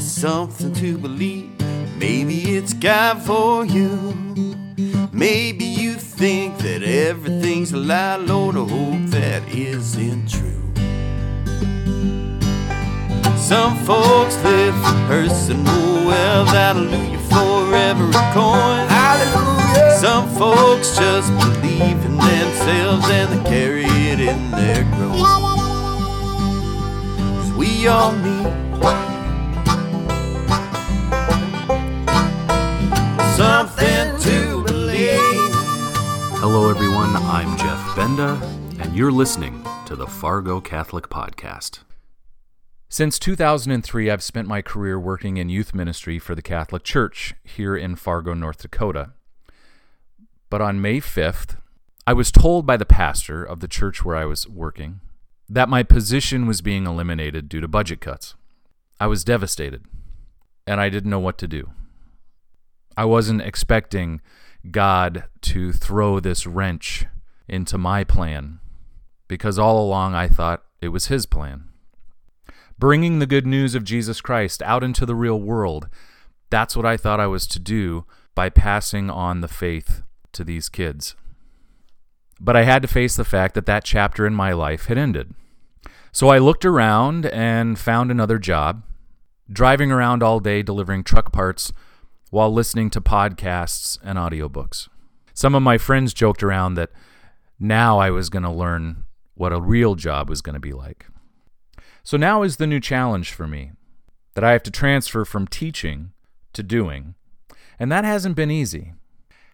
something to believe. Maybe it's God for you. Maybe you think that everything's a lie. Lord, I hope that isn't true. Some folks live for personal wealth. Hallelujah for every coin. Hallelujah. Some folks just believe in themselves and they carry it in their growth. 'Cause we all need Benda, and you're listening to the Fargo Catholic Podcast. Since 2003, I've spent my career working in youth ministry for the Catholic Church here in Fargo, North Dakota. But on May 5th, I was told by the pastor of the church where I was working that my position was being eliminated due to budget cuts. I was devastated, and I didn't know what to do. I wasn't expecting God to throw this wrench into my plan because all along I thought it was His plan bringing the good news of Jesus Christ out into the real world. That's what I thought I was to do by passing on the faith to these kids. But I had to face the fact that that chapter in my life had ended. So I looked around and found another job, driving around all day delivering truck parts while listening to podcasts and audiobooks. Some of my friends joked around that now I was going to learn what a real job was going to be like. So now is the new challenge for me that I have to transfer from teaching to doing, and that hasn't been easy.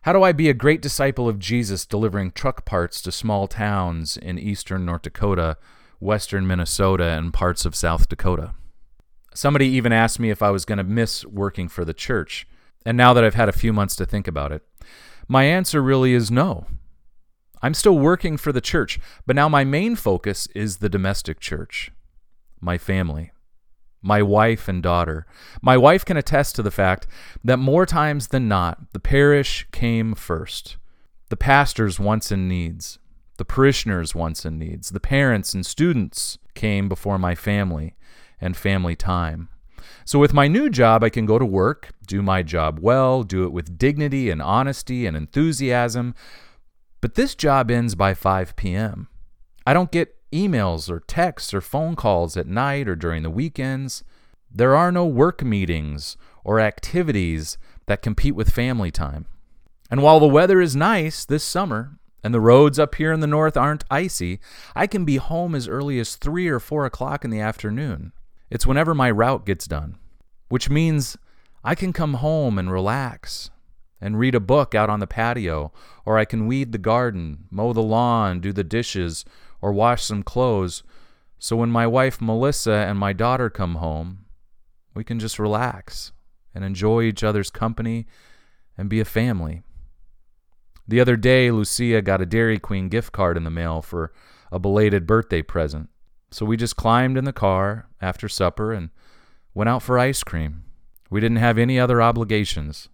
How do I be a great disciple of Jesus delivering truck parts to small towns in eastern North Dakota, western Minnesota, and parts of South Dakota? Somebody even asked me if I was going to miss working for the church, and now that I've had a few months to think about it, my answer really is no. I'm still working for the church, but now my main focus is the domestic church my family, my wife and daughter. My wife can attest to the fact that more times than not, the parish came first. The pastor's wants and needs, the parishioners' wants and needs, the parents and students came before my family and family time. So, with my new job, I can go to work, do my job well, do it with dignity and honesty and enthusiasm. But this job ends by 5 p.m. I don't get emails or texts or phone calls at night or during the weekends. There are no work meetings or activities that compete with family time. And while the weather is nice this summer and the roads up here in the north aren't icy, I can be home as early as 3 or 4 o'clock in the afternoon. It's whenever my route gets done, which means I can come home and relax and read a book out on the patio, or I can weed the garden, mow the lawn, do the dishes, or wash some clothes. So when my wife Melissa and my daughter come home, we can just relax and enjoy each other's company and be a family. The other day, Lucia got a Dairy Queen gift card in the mail for a belated birthday present. So we just climbed in the car after supper and went out for ice cream. We didn't have any other obligations.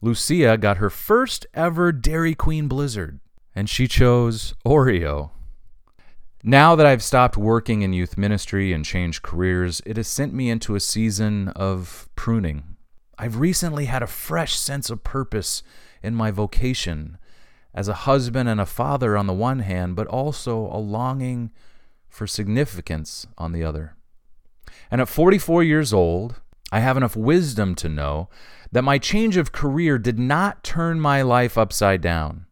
Lucia got her first ever Dairy Queen Blizzard, and she chose Oreo. Now that I've stopped working in youth ministry and changed careers, it has sent me into a season of pruning. I've recently had a fresh sense of purpose in my vocation as a husband and a father on the one hand, but also a longing for significance on the other. And at 44 years old, I have enough wisdom to know that my change of career did not turn my life upside down.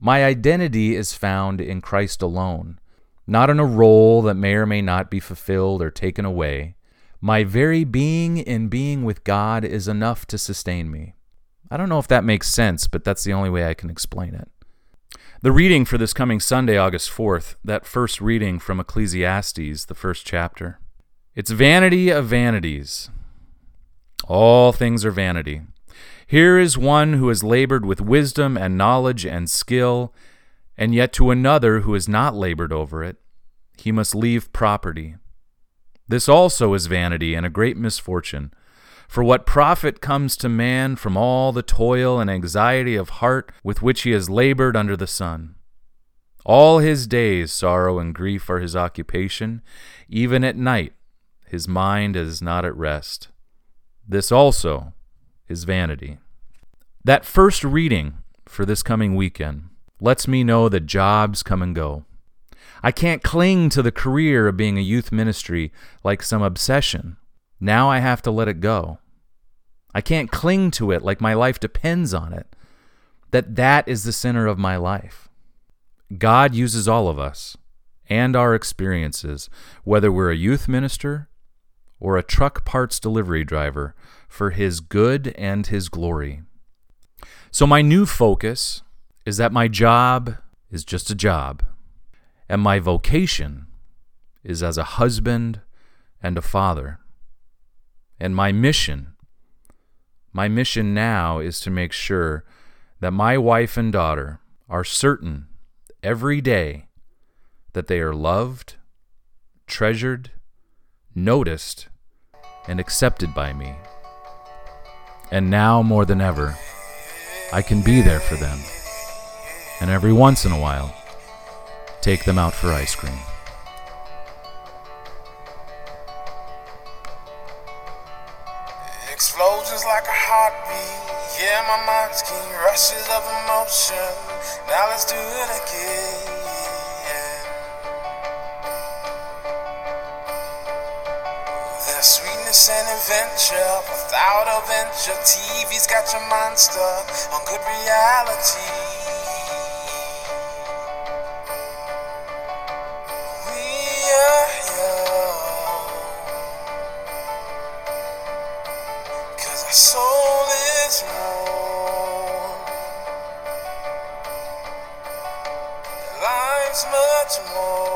My identity is found in Christ alone not in a role that may or may not be fulfilled or taken away. My very being in being with God is enough to sustain me. I don't know if that makes sense, but that's the only way I can explain it. The reading for this coming Sunday, August 4th, that first reading from Ecclesiastes, the first chapter. It's vanity of vanities. All things are vanity. Here is one who has labored with wisdom and knowledge and skill and yet to another who has not labored over it, he must leave property. This also is vanity and a great misfortune. For what profit comes to man from all the toil and anxiety of heart with which he has labored under the sun? All his days sorrow and grief are his occupation. Even at night his mind is not at rest. This also is vanity. That first reading for this coming weekend lets me know that jobs come and go. I can't cling to the career of being a youth ministry like some obsession. Now I have to let it go. I can't cling to it like my life depends on it. That that is the center of my life. God uses all of us and our experiences, whether we're a youth minister or a truck parts delivery driver, for his good and his glory. So my new focus is that my job is just a job. And my vocation is as a husband and a father. And my mission, my mission now is to make sure that my wife and daughter are certain every day that they are loved, treasured, noticed, and accepted by me. And now more than ever, I can be there for them. And every once in a while, take them out for ice cream. Explosions like a heartbeat. Yeah, my mind's keen. Rushes of emotion. Now let's do it again. Sweetness an adventure without a venture. TV's got your mind stuck on good reality. Cause our soul is. Life's much more.